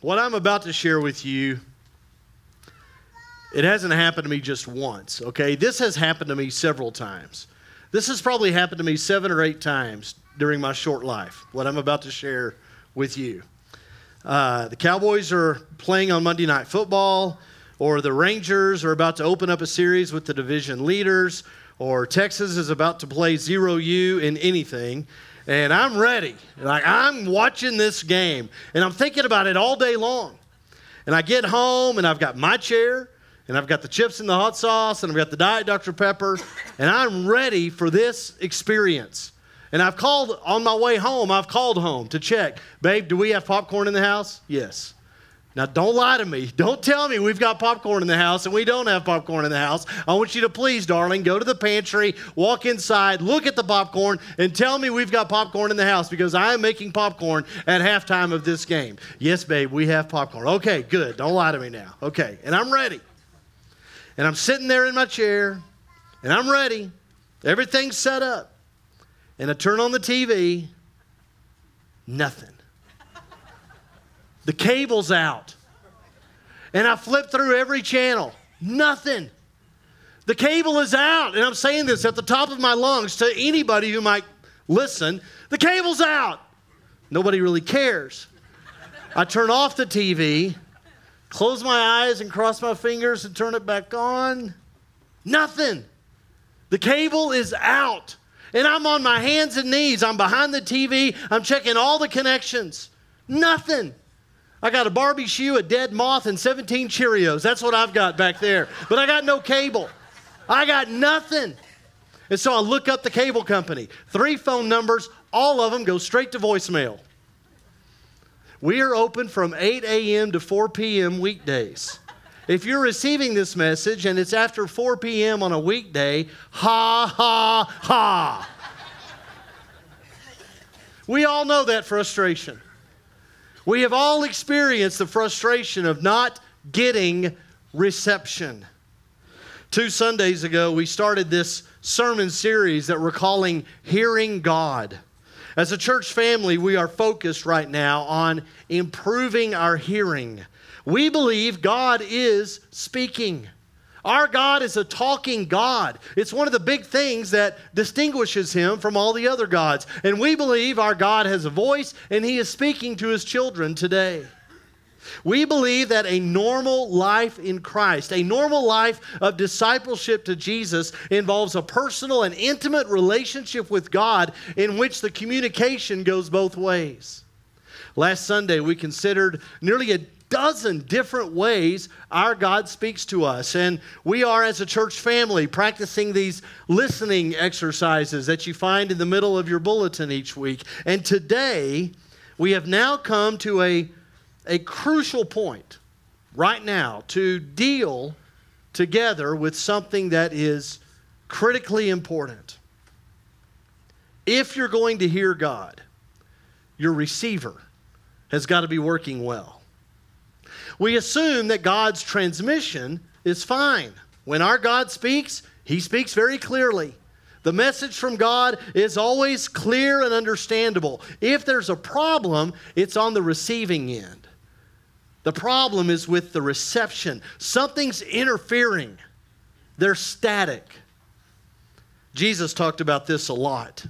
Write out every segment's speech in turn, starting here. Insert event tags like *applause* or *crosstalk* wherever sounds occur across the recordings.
What I'm about to share with you, it hasn't happened to me just once, okay? This has happened to me several times. This has probably happened to me seven or eight times during my short life, what I'm about to share with you. Uh, the Cowboys are playing on Monday Night Football, or the Rangers are about to open up a series with the division leaders, or Texas is about to play OU in anything. And I'm ready. Like, I'm watching this game, and I'm thinking about it all day long. And I get home, and I've got my chair, and I've got the chips and the hot sauce, and I've got the Diet Dr. Pepper, and I'm ready for this experience. And I've called on my way home, I've called home to check. Babe, do we have popcorn in the house? Yes. Now, don't lie to me. Don't tell me we've got popcorn in the house and we don't have popcorn in the house. I want you to please, darling, go to the pantry, walk inside, look at the popcorn, and tell me we've got popcorn in the house because I am making popcorn at halftime of this game. Yes, babe, we have popcorn. Okay, good. Don't lie to me now. Okay, and I'm ready. And I'm sitting there in my chair and I'm ready. Everything's set up. And I turn on the TV, nothing. The cable's out. And I flip through every channel. Nothing. The cable is out. And I'm saying this at the top of my lungs to anybody who might listen. The cable's out. Nobody really cares. I turn off the TV, close my eyes and cross my fingers and turn it back on. Nothing. The cable is out. And I'm on my hands and knees. I'm behind the TV. I'm checking all the connections. Nothing. I got a Barbie shoe, a dead moth, and 17 Cheerios. That's what I've got back there. But I got no cable. I got nothing. And so I look up the cable company. Three phone numbers, all of them go straight to voicemail. We are open from 8 a.m. to 4 p.m. weekdays. If you're receiving this message and it's after 4 p.m. on a weekday, ha, ha, ha. We all know that frustration. We have all experienced the frustration of not getting reception. Two Sundays ago, we started this sermon series that we're calling Hearing God. As a church family, we are focused right now on improving our hearing. We believe God is speaking. Our God is a talking God. It's one of the big things that distinguishes him from all the other gods. And we believe our God has a voice and he is speaking to his children today. We believe that a normal life in Christ, a normal life of discipleship to Jesus, involves a personal and intimate relationship with God in which the communication goes both ways. Last Sunday, we considered nearly a dozen different ways our God speaks to us. And we are, as a church family, practicing these listening exercises that you find in the middle of your bulletin each week. And today, we have now come to a, a crucial point right now to deal together with something that is critically important. If you're going to hear God, your receiver has got to be working well we assume that God's transmission is fine. When our God speaks, he speaks very clearly. The message from God is always clear and understandable. If there's a problem, it's on the receiving end. The problem is with the reception. Something's interfering, they're static. Jesus talked about this a lot.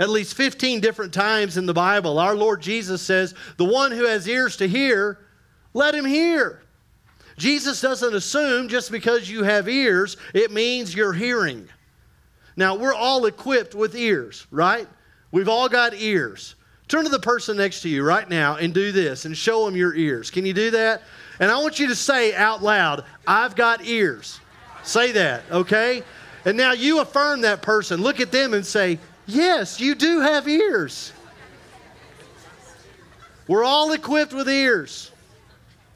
At least 15 different times in the Bible, our Lord Jesus says, The one who has ears to hear, let him hear. Jesus doesn't assume just because you have ears, it means you're hearing. Now, we're all equipped with ears, right? We've all got ears. Turn to the person next to you right now and do this and show them your ears. Can you do that? And I want you to say out loud, I've got ears. Say that, okay? And now you affirm that person. Look at them and say, Yes, you do have ears. We're all equipped with ears.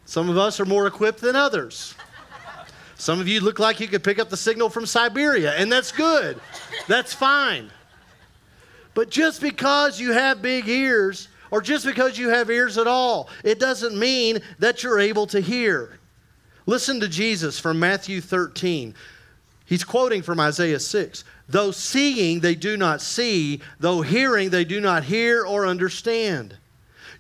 Some of us are more equipped than others. Some of you look like you could pick up the signal from Siberia, and that's good. That's fine. But just because you have big ears, or just because you have ears at all, it doesn't mean that you're able to hear. Listen to Jesus from Matthew 13. He's quoting from Isaiah 6. Though seeing, they do not see, though hearing, they do not hear or understand.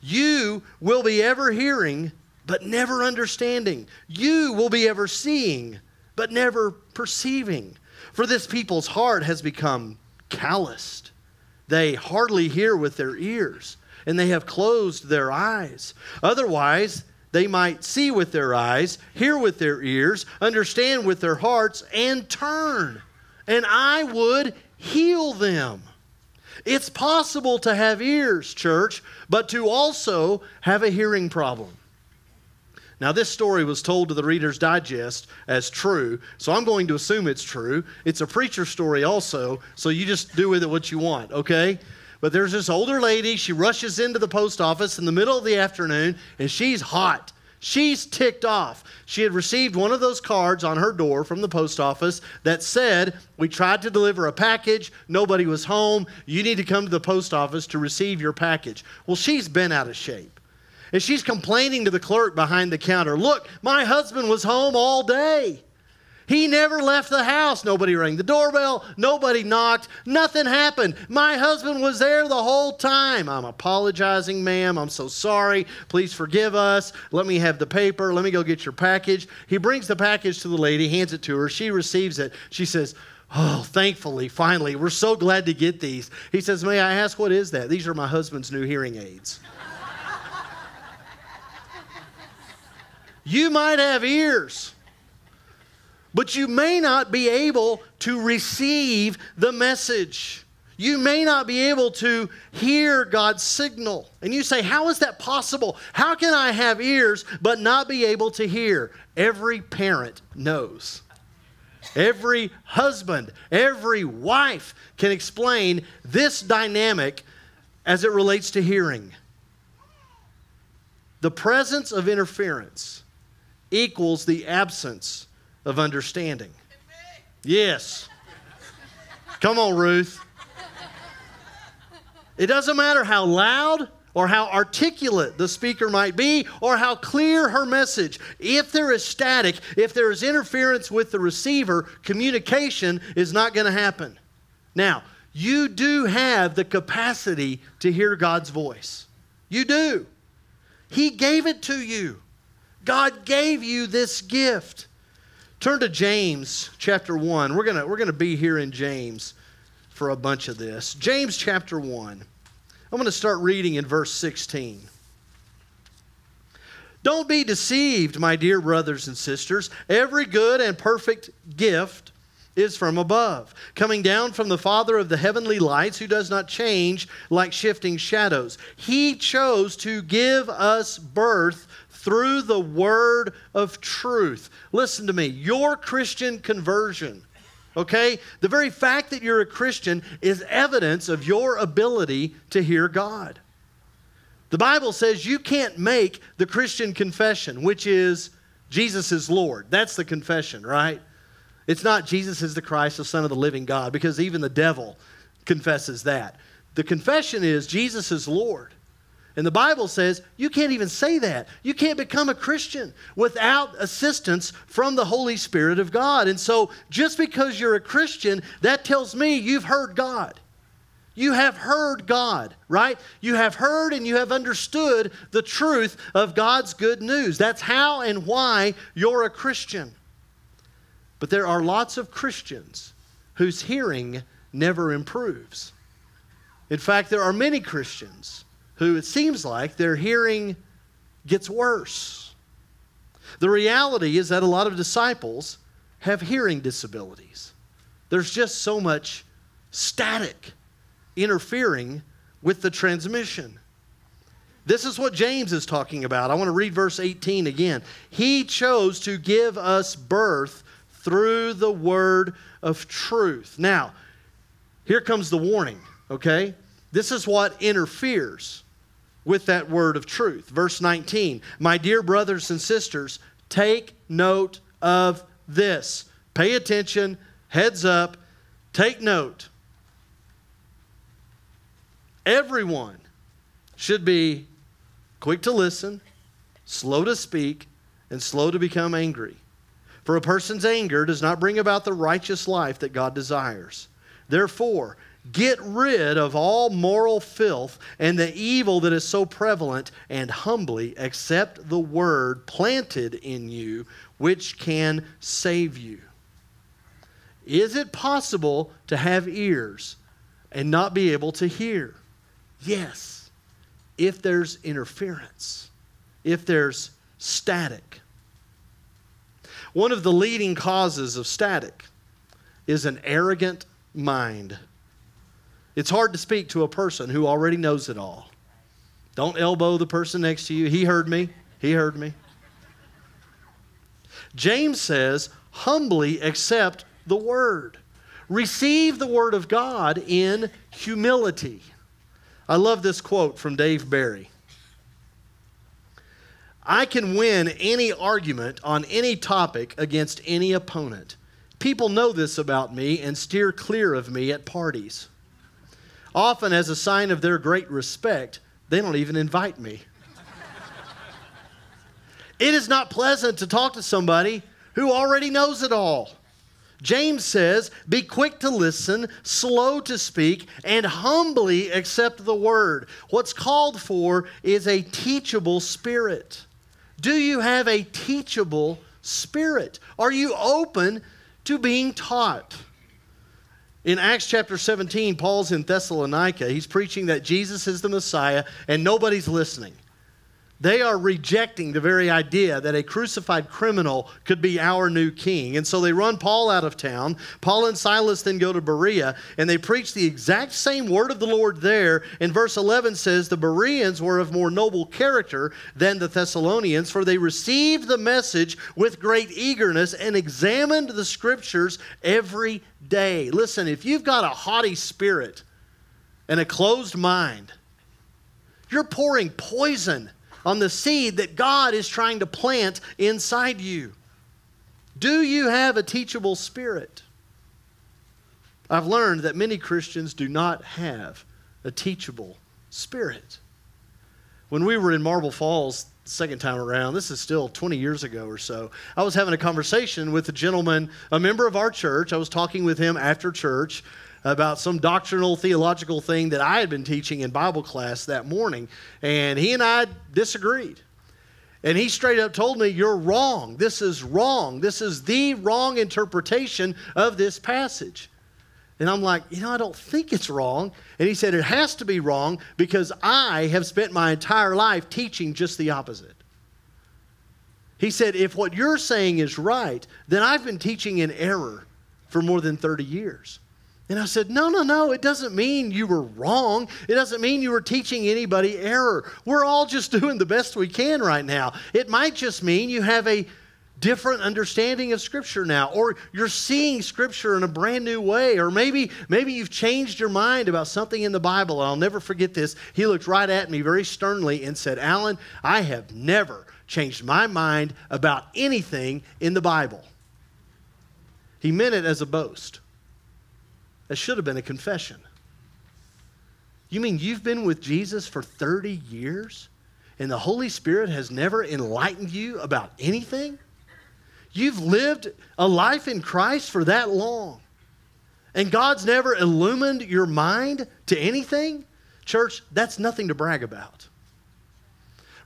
You will be ever hearing but never understanding. You will be ever seeing, but never perceiving. For this people's heart has become calloused. They hardly hear with their ears, and they have closed their eyes. Otherwise, they might see with their eyes, hear with their ears, understand with their hearts, and turn, and I would heal them. It's possible to have ears, church, but to also have a hearing problem. Now, this story was told to the Reader's Digest as true, so I'm going to assume it's true. It's a preacher story also, so you just do with it what you want, okay? But there's this older lady. She rushes into the post office in the middle of the afternoon, and she's hot. She's ticked off. She had received one of those cards on her door from the post office that said, We tried to deliver a package, nobody was home. You need to come to the post office to receive your package. Well, she's been out of shape. And she's complaining to the clerk behind the counter Look, my husband was home all day. He never left the house. Nobody rang the doorbell. Nobody knocked. Nothing happened. My husband was there the whole time. I'm apologizing, ma'am. I'm so sorry. Please forgive us. Let me have the paper. Let me go get your package. He brings the package to the lady, hands it to her. She receives it. She says, Oh, thankfully, finally, we're so glad to get these. He says, May I ask, what is that? These are my husband's new hearing aids. You might have ears but you may not be able to receive the message. You may not be able to hear God's signal. And you say, How is that possible? How can I have ears but not be able to hear? Every parent knows. Every husband, every wife can explain this dynamic as it relates to hearing. The presence of interference equals the absence of understanding. Yes. Come on, Ruth. It doesn't matter how loud or how articulate the speaker might be or how clear her message. If there is static, if there is interference with the receiver, communication is not going to happen. Now, you do have the capacity to hear God's voice. You do. He gave it to you. God gave you this gift. Turn to James chapter 1. We're going we're going to be here in James for a bunch of this. James chapter 1. I'm going to start reading in verse 16. Don't be deceived, my dear brothers and sisters. Every good and perfect gift is from above, coming down from the Father of the heavenly lights, who does not change like shifting shadows. He chose to give us birth through the word of truth. Listen to me, your Christian conversion, okay? The very fact that you're a Christian is evidence of your ability to hear God. The Bible says you can't make the Christian confession, which is Jesus is Lord. That's the confession, right? It's not Jesus is the Christ, the Son of the living God, because even the devil confesses that. The confession is Jesus is Lord. And the Bible says you can't even say that. You can't become a Christian without assistance from the Holy Spirit of God. And so, just because you're a Christian, that tells me you've heard God. You have heard God, right? You have heard and you have understood the truth of God's good news. That's how and why you're a Christian. But there are lots of Christians whose hearing never improves. In fact, there are many Christians who it seems like their hearing gets worse. The reality is that a lot of disciples have hearing disabilities. There's just so much static interfering with the transmission. This is what James is talking about. I want to read verse 18 again. He chose to give us birth through the word of truth. Now, here comes the warning, okay? This is what interferes with that word of truth. Verse 19 My dear brothers and sisters, take note of this. Pay attention, heads up, take note. Everyone should be quick to listen, slow to speak, and slow to become angry. For a person's anger does not bring about the righteous life that God desires. Therefore, Get rid of all moral filth and the evil that is so prevalent, and humbly accept the word planted in you, which can save you. Is it possible to have ears and not be able to hear? Yes, if there's interference, if there's static. One of the leading causes of static is an arrogant mind. It's hard to speak to a person who already knows it all. Don't elbow the person next to you. He heard me. He heard me. James says, humbly accept the word. Receive the word of God in humility. I love this quote from Dave Barry. I can win any argument on any topic against any opponent. People know this about me and steer clear of me at parties. Often, as a sign of their great respect, they don't even invite me. it is not pleasant to talk to somebody who already knows it all. James says, Be quick to listen, slow to speak, and humbly accept the word. What's called for is a teachable spirit. Do you have a teachable spirit? Are you open to being taught? In Acts chapter 17, Paul's in Thessalonica. He's preaching that Jesus is the Messiah and nobody's listening. They are rejecting the very idea that a crucified criminal could be our new king. And so they run Paul out of town. Paul and Silas then go to Berea and they preach the exact same word of the Lord there. And verse 11 says, The Bereans were of more noble character than the Thessalonians, for they received the message with great eagerness and examined the scriptures every day. Listen, if you've got a haughty spirit and a closed mind, you're pouring poison on the seed that God is trying to plant inside you. Do you have a teachable spirit? I've learned that many Christians do not have a teachable spirit. When we were in Marble Falls the second time around, this is still 20 years ago or so, I was having a conversation with a gentleman, a member of our church. I was talking with him after church about some doctrinal theological thing that I had been teaching in Bible class that morning, and he and I disagreed. And he straight up told me, You're wrong. This is wrong. This is the wrong interpretation of this passage. And I'm like, You know, I don't think it's wrong. And he said, It has to be wrong because I have spent my entire life teaching just the opposite. He said, If what you're saying is right, then I've been teaching in error for more than 30 years. And I said, No, no, no. It doesn't mean you were wrong. It doesn't mean you were teaching anybody error. We're all just *laughs* doing the best we can right now. It might just mean you have a different understanding of scripture now or you're seeing scripture in a brand new way or maybe maybe you've changed your mind about something in the bible and i'll never forget this he looked right at me very sternly and said alan i have never changed my mind about anything in the bible he meant it as a boast that should have been a confession. You mean you've been with Jesus for 30 years and the Holy Spirit has never enlightened you about anything? You've lived a life in Christ for that long and God's never illumined your mind to anything? Church, that's nothing to brag about.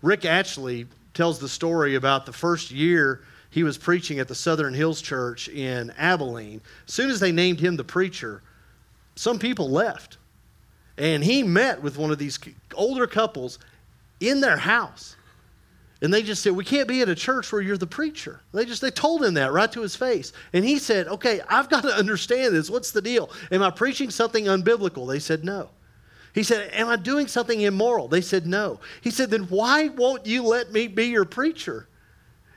Rick Atchley tells the story about the first year he was preaching at the Southern Hills Church in Abilene. As soon as they named him the preacher, some people left. And he met with one of these older couples in their house. And they just said, We can't be at a church where you're the preacher. They just they told him that right to his face. And he said, Okay, I've got to understand this. What's the deal? Am I preaching something unbiblical? They said, No. He said, Am I doing something immoral? They said, No. He said, Then why won't you let me be your preacher?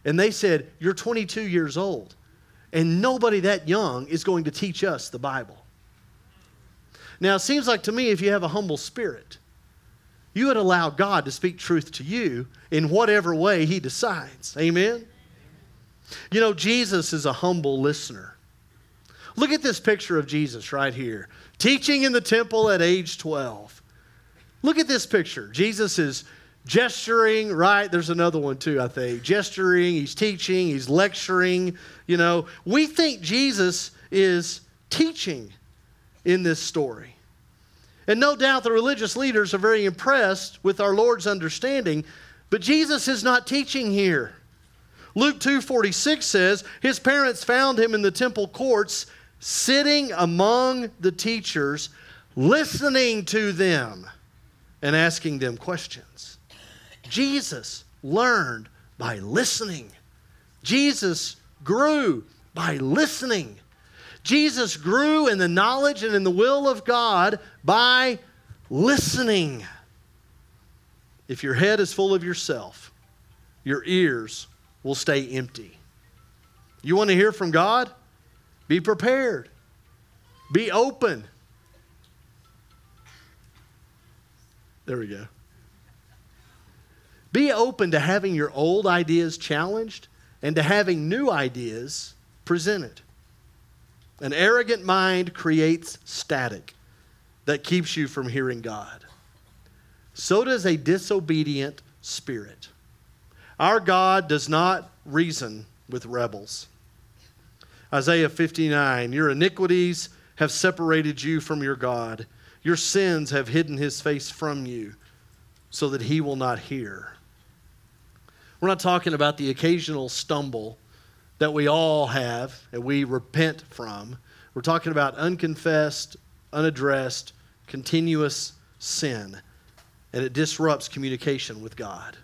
And they said, You're 22 years old, and nobody that young is going to teach us the Bible. Now, it seems like to me if you have a humble spirit, you would allow God to speak truth to you in whatever way He decides. Amen? You know, Jesus is a humble listener. Look at this picture of Jesus right here, teaching in the temple at age 12. Look at this picture. Jesus is gesturing, right? There's another one too, I think. Gesturing, he's teaching, he's lecturing. You know, we think Jesus is teaching in this story. And no doubt the religious leaders are very impressed with our Lord's understanding, but Jesus is not teaching here. Luke 2:46 says, "His parents found him in the temple courts sitting among the teachers, listening to them and asking them questions." Jesus learned by listening. Jesus grew by listening. Jesus grew in the knowledge and in the will of God by listening. If your head is full of yourself, your ears will stay empty. You want to hear from God? Be prepared, be open. There we go. Be open to having your old ideas challenged and to having new ideas presented. An arrogant mind creates static that keeps you from hearing God. So does a disobedient spirit. Our God does not reason with rebels. Isaiah 59 Your iniquities have separated you from your God, your sins have hidden his face from you so that he will not hear. We're not talking about the occasional stumble that we all have and we repent from. We're talking about unconfessed, unaddressed, continuous sin, and it disrupts communication with God.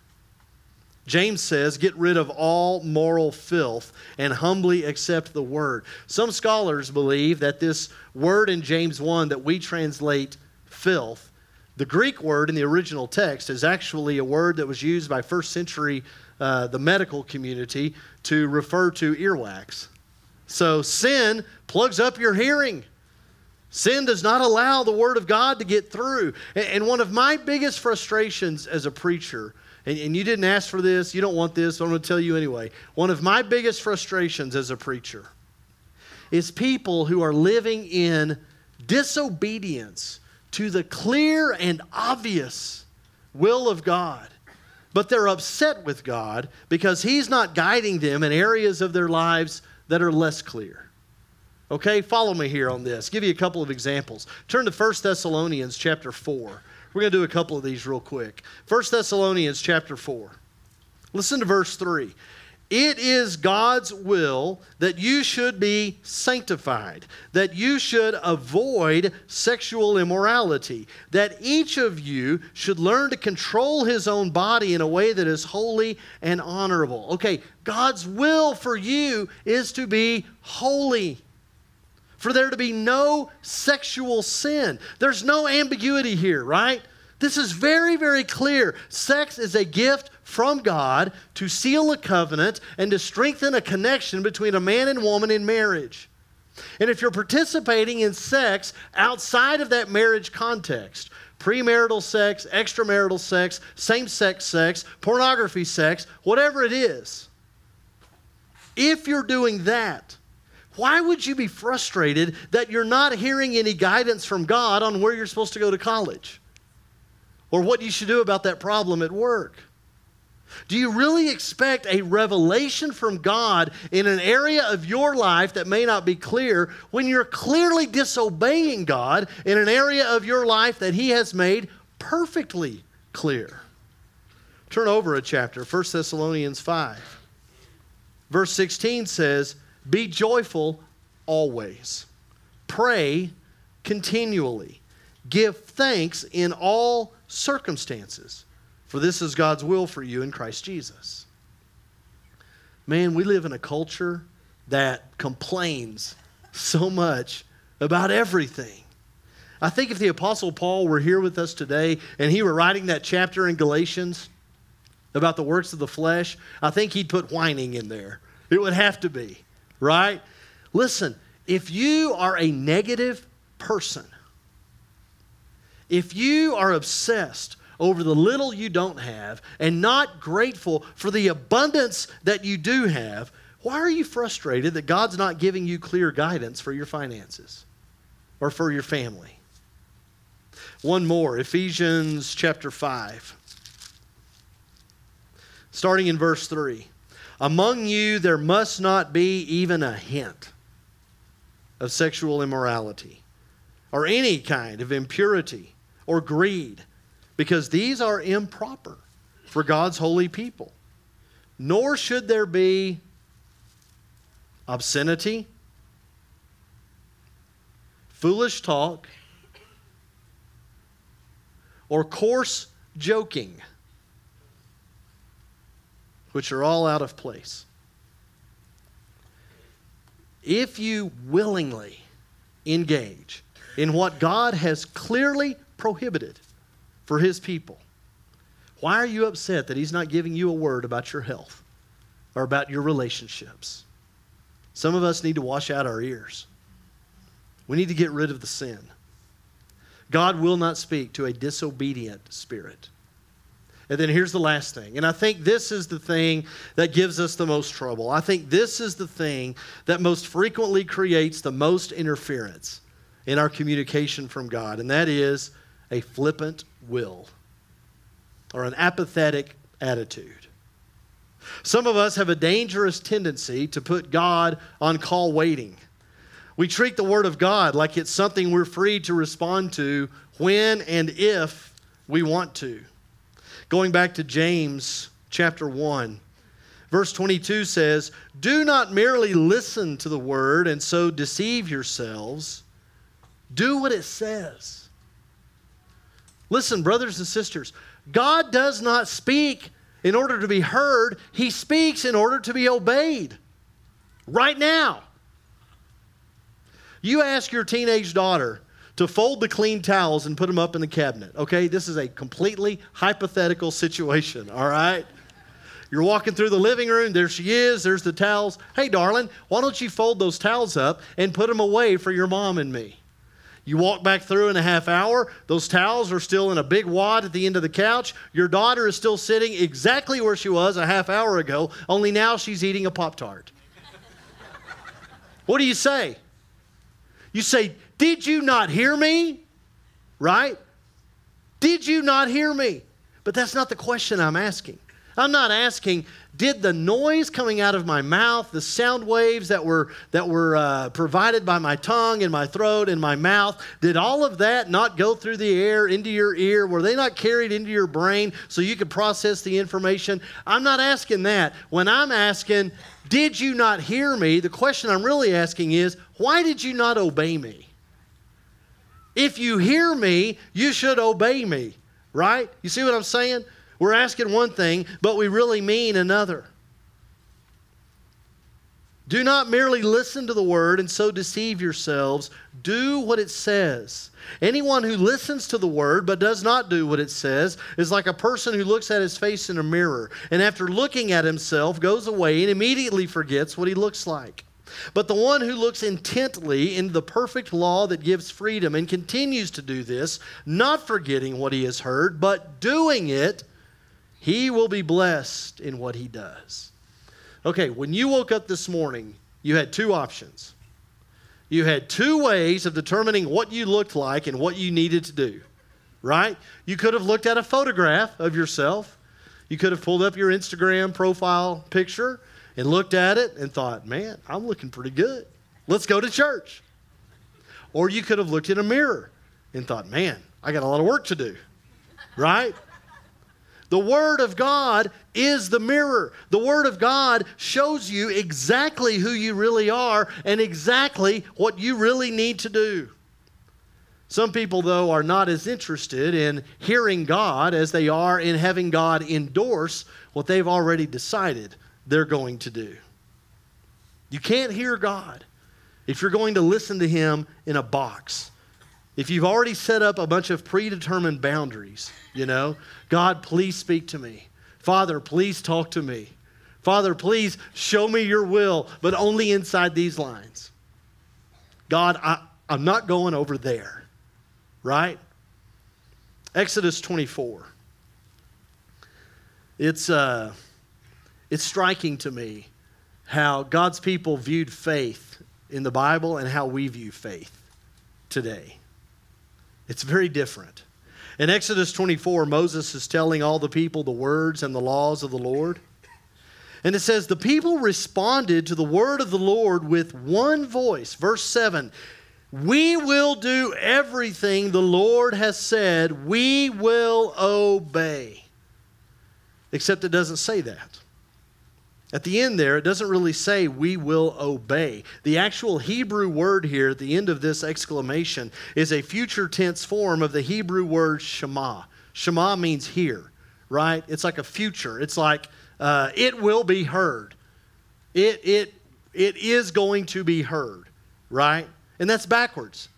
James says, Get rid of all moral filth and humbly accept the word. Some scholars believe that this word in James 1 that we translate filth, the Greek word in the original text is actually a word that was used by first century uh, the medical community to refer to earwax. So sin plugs up your hearing. Sin does not allow the Word of God to get through. And, one of my biggest frustrations as a preacher, and, you didn't ask for this, you don't want this, but I'm going to tell you anyway. One of my biggest frustrations as a preacher is people who are living in disobedience to the clear and obvious will of God but they're upset with God because He's not guiding them in areas of their lives that are less clear. Okay, follow me here on this. Give you a couple of examples. Turn to 1 Thessalonians chapter 4. We're going to do a couple of these real quick. 1 Thessalonians chapter 4. Listen to verse 3. It is God's will that you should be sanctified, that you should avoid sexual immorality, that each of you should learn to control his own body in a way that is holy and honorable. Okay, God's will for you is to be holy. For there to be no sexual sin. There's no ambiguity here, right? This is very, very clear. Sex is a gift from God to seal a covenant and to strengthen a connection between a man and woman in marriage. And if you're participating in sex outside of that marriage context, premarital sex, extramarital sex, same sex sex, pornography sex, whatever it is, if you're doing that, why would you be frustrated that you're not hearing any guidance from God on where you're supposed to go to college? Or what you should do about that problem at work? Do you really expect a revelation from God in an area of your life that may not be clear when you're clearly disobeying God in an area of your life that He has made perfectly clear? Turn over a chapter, 1 Thessalonians 5. Verse 16 says, Be joyful always, pray continually, give thanks in all circumstances for this is God's will for you in Christ Jesus. Man, we live in a culture that complains so much about everything. I think if the Apostle Paul were here with us today and he were writing that chapter in Galatians about the works of the flesh, I think he'd put whining in there. It would have to be, right? Listen, if you are a negative person, if you are obsessed over the little you don't have and not grateful for the abundance that you do have, why are you frustrated that God's not giving you clear guidance for your finances or for your family? One more, Ephesians chapter 5. Starting in verse 3. Among you there must not be even a hint of sexual immorality or any kind of impurity or greed, because these are improper for God's holy people. Nor should there be obscenity, foolish talk, or coarse joking, which are all out of place. If you willingly engage in what God has clearly prohibited for his people, why are you upset that he's not giving you a word about your health or about your relationships? Some of us need to wash out our ears. We need to get rid of the sin. God will not speak to a disobedient spirit. And then here's the last thing. And I think this is the thing that gives us the most trouble. I think this is the thing that most frequently creates the most interference in our communication from God, and that is a flippant will or an apathetic attitude. Some of us have a dangerous tendency to put God on call waiting. We treat the Word of God like it's something we're free to respond to when and if we want to. Going back to James chapter 1, verse 22 says, Do not merely listen to the Word and so deceive yourselves, do what it says. Listen, brothers and sisters, God does not speak in order to be heard, He speaks in order to be obeyed. Right now. You ask your teenage daughter to fold the clean towels and put them up in the cabinet. Okay, this is a completely hypothetical situation, all right? You're walking through the living room, there she is, there's the towels. Hey, darling, why don't you fold those towels up and put them away for your mom and me? You walk back through in a half hour, those towels are still in a big wad at the end of the couch. Your daughter is still sitting exactly where she was a half hour ago, only now she's eating a Pop Tart. what do you say? You say, Did you not hear me? Right? Did you not hear me? But that's not the question I'm asking. I'm not asking, did the noise coming out of my mouth, the sound waves that were, that were uh, provided by my tongue and my throat and my mouth, did all of that not go through the air into your ear? Were they not carried into your brain so you could process the information? I'm not asking that. When I'm asking, did you not hear me? The question I'm really asking is, why did you not obey me? If you hear me, you should obey me, right? You see what I'm saying? We're asking one thing, but we really mean another. Do not merely listen to the word and so deceive yourselves. Do what it says. Anyone who listens to the word but does not do what it says is like a person who looks at his face in a mirror and after looking at himself goes away and immediately forgets what he looks like. But the one who looks intently into the perfect law that gives freedom and continues to do this, not forgetting what he has heard, but doing it, he will be blessed in what he does. Okay, when you woke up this morning, you had two options. You had two ways of determining what you looked like and what you needed to do, right? You could have looked at a photograph of yourself. You could have pulled up your Instagram profile picture and looked at it and thought, man, I'm looking pretty good. Let's go to church. Or you could have looked in a mirror and thought, man, I got a lot of work to do, right? The Word of God is the mirror. The Word of God shows you exactly who you really are and exactly what you really need to do. Some people, though, are not as interested in hearing God as they are in having God endorse what they've already decided they're going to do. You can't hear God if you're going to listen to Him in a box. If you've already set up a bunch of predetermined boundaries, you know, God, please speak to me. Father, please talk to me. Father, please show me your will, but only inside these lines. God, I, I'm not going over there, right? Exodus 24. It's, uh, it's striking to me how God's people viewed faith in the Bible and how we view faith today. It's very different. In Exodus 24, Moses is telling all the people the words and the laws of the Lord. And it says, The people responded to the word of the Lord with one voice. Verse 7 We will do everything the Lord has said. We will obey. Except it doesn't say that. At the end there, it doesn't really say we will obey. The actual Hebrew word here at the end of this exclamation is a future tense form of the Hebrew word Shema. Shema means hear, right? It's like a future. It's like uh, it will be heard. It, it, it is going to be heard, right? And that's backwards,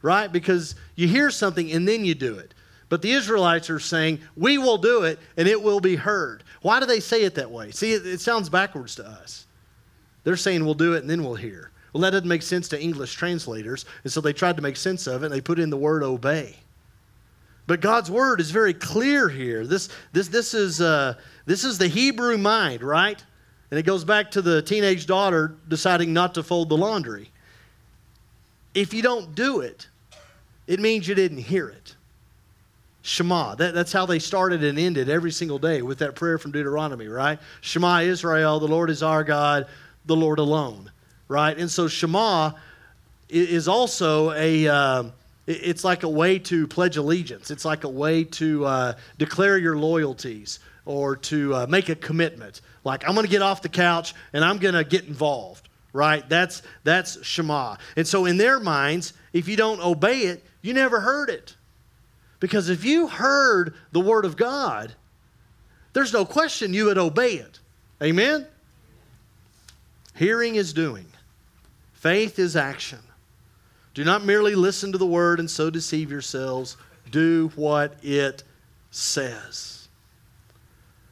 right? Because you hear something and then you do it. But the Israelites are saying, We will do it and it will be heard. Why do they say it that way? See, it, it sounds backwards to us. They're saying we'll do it and then we'll hear. Well, that doesn't make sense to English translators. And so they tried to make sense of it and they put in the word obey. But God's word is very clear here. This, this, this, is, uh, this is the Hebrew mind, right? And it goes back to the teenage daughter deciding not to fold the laundry. If you don't do it, it means you didn't hear it. Shema. That, that's how they started and ended every single day with that prayer from Deuteronomy, right? Shema Israel, the Lord is our God, the Lord alone, right? And so Shema is also a. Uh, it's like a way to pledge allegiance. It's like a way to uh, declare your loyalties or to uh, make a commitment. Like, I'm going to get off the couch and I'm going to get involved, right? That's, that's Shema. And so, in their minds, if you don't obey it, you never heard it. Because if you heard the Word of God, there's no question you would obey it. Amen? Hearing is doing, faith is action. Do not merely listen to the word and so deceive yourselves. Do what it says.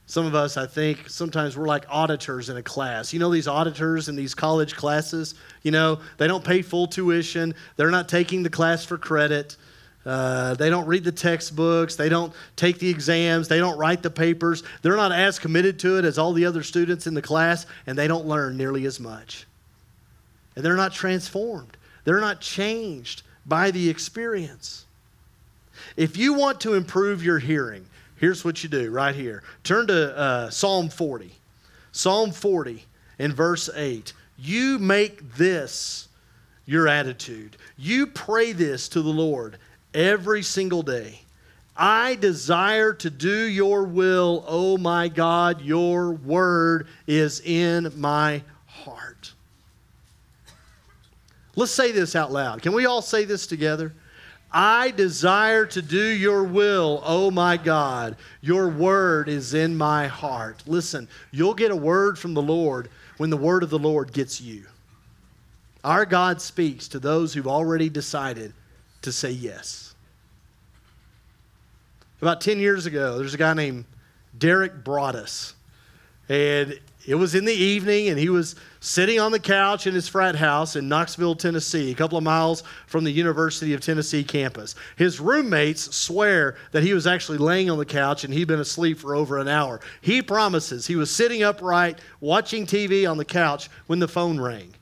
Some of us, I think, sometimes we're like auditors in a class. You know, these auditors in these college classes, you know, they don't pay full tuition, they're not taking the class for credit. Uh, they don't read the textbooks. They don't take the exams. They don't write the papers. They're not as committed to it as all the other students in the class, and they don't learn nearly as much. And they're not transformed. They're not changed by the experience. If you want to improve your hearing, here's what you do right here. Turn to uh, Psalm 40. Psalm 40 in verse 8. You make this your attitude. You pray this to the Lord every single day. I desire to do your will, oh my God. Your word is in my heart. Let's say this out loud. Can we all say this together? I desire to do your will, oh my God. Your word is in my heart. Listen, you'll get a word from the Lord when the word of the Lord gets you. Our God speaks to those who've already decided to say yes. About 10 years ago, there's a guy named Derek Broadus. And it was in the evening, and he was sitting on the couch in his frat house in Knoxville, Tennessee, a couple of miles from the University of Tennessee campus. His roommates swear that he was actually laying on the couch and he'd been asleep for over an hour. He promises he was sitting upright, watching TV on the couch when the phone rang.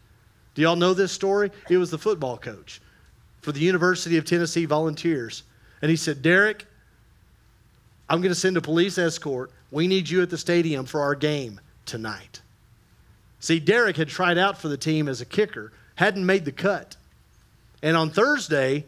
Do y'all know this story? It was the football coach for the University of Tennessee Volunteers. And he said, Derek, I'm going to send a police escort. We need you at the stadium for our game tonight. See, Derek had tried out for the team as a kicker, hadn't made the cut. And on Thursday,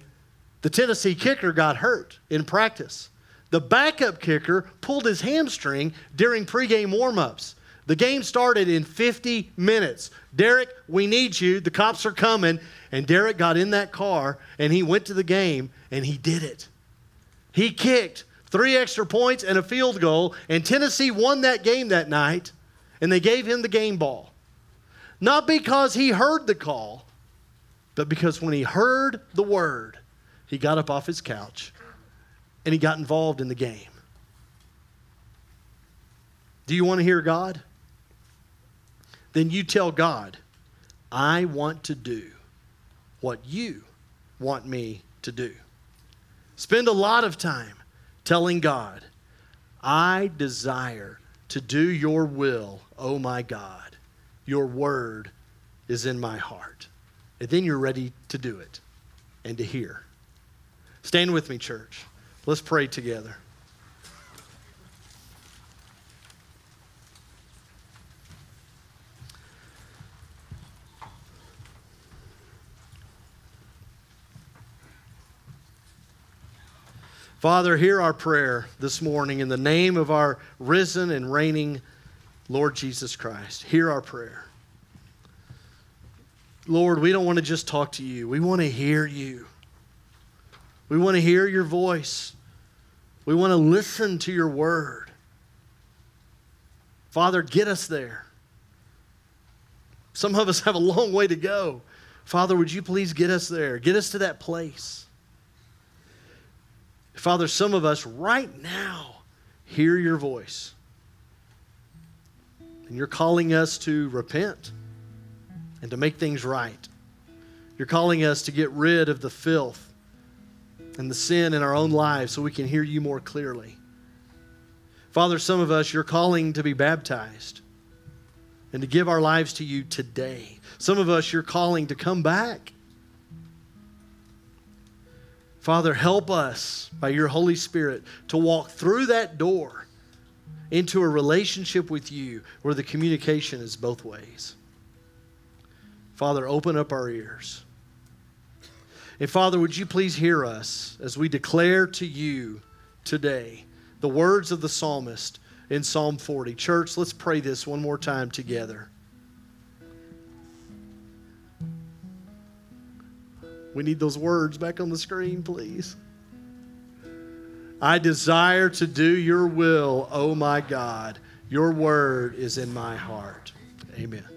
the Tennessee kicker got hurt in practice. The backup kicker pulled his hamstring during pregame warmups. The game started in 50 minutes. Derek, we need you. The cops are coming. And Derek got in that car and he went to the game and he did it. He kicked three extra points and a field goal, and Tennessee won that game that night and they gave him the game ball. Not because he heard the call, but because when he heard the word, he got up off his couch and he got involved in the game. Do you want to hear God? Then you tell God, I want to do what you want me to do. Spend a lot of time telling God, I desire to do your will, oh my God. Your word is in my heart. And then you're ready to do it and to hear. Stand with me, church. Let's pray together. Father, hear our prayer this morning in the name of our risen and reigning Lord Jesus Christ. Hear our prayer. Lord, we don't want to just talk to you, we want to hear you. We want to hear your voice. We want to listen to your word. Father, get us there. Some of us have a long way to go. Father, would you please get us there? Get us to that place. Father, some of us right now hear your voice. And you're calling us to repent and to make things right. You're calling us to get rid of the filth and the sin in our own lives so we can hear you more clearly. Father, some of us, you're calling to be baptized and to give our lives to you today. Some of us, you're calling to come back. Father, help us by your Holy Spirit to walk through that door into a relationship with you where the communication is both ways. Father, open up our ears. And Father, would you please hear us as we declare to you today the words of the psalmist in Psalm 40. Church, let's pray this one more time together. We need those words back on the screen, please. I desire to do your will, oh my God. Your word is in my heart. Amen.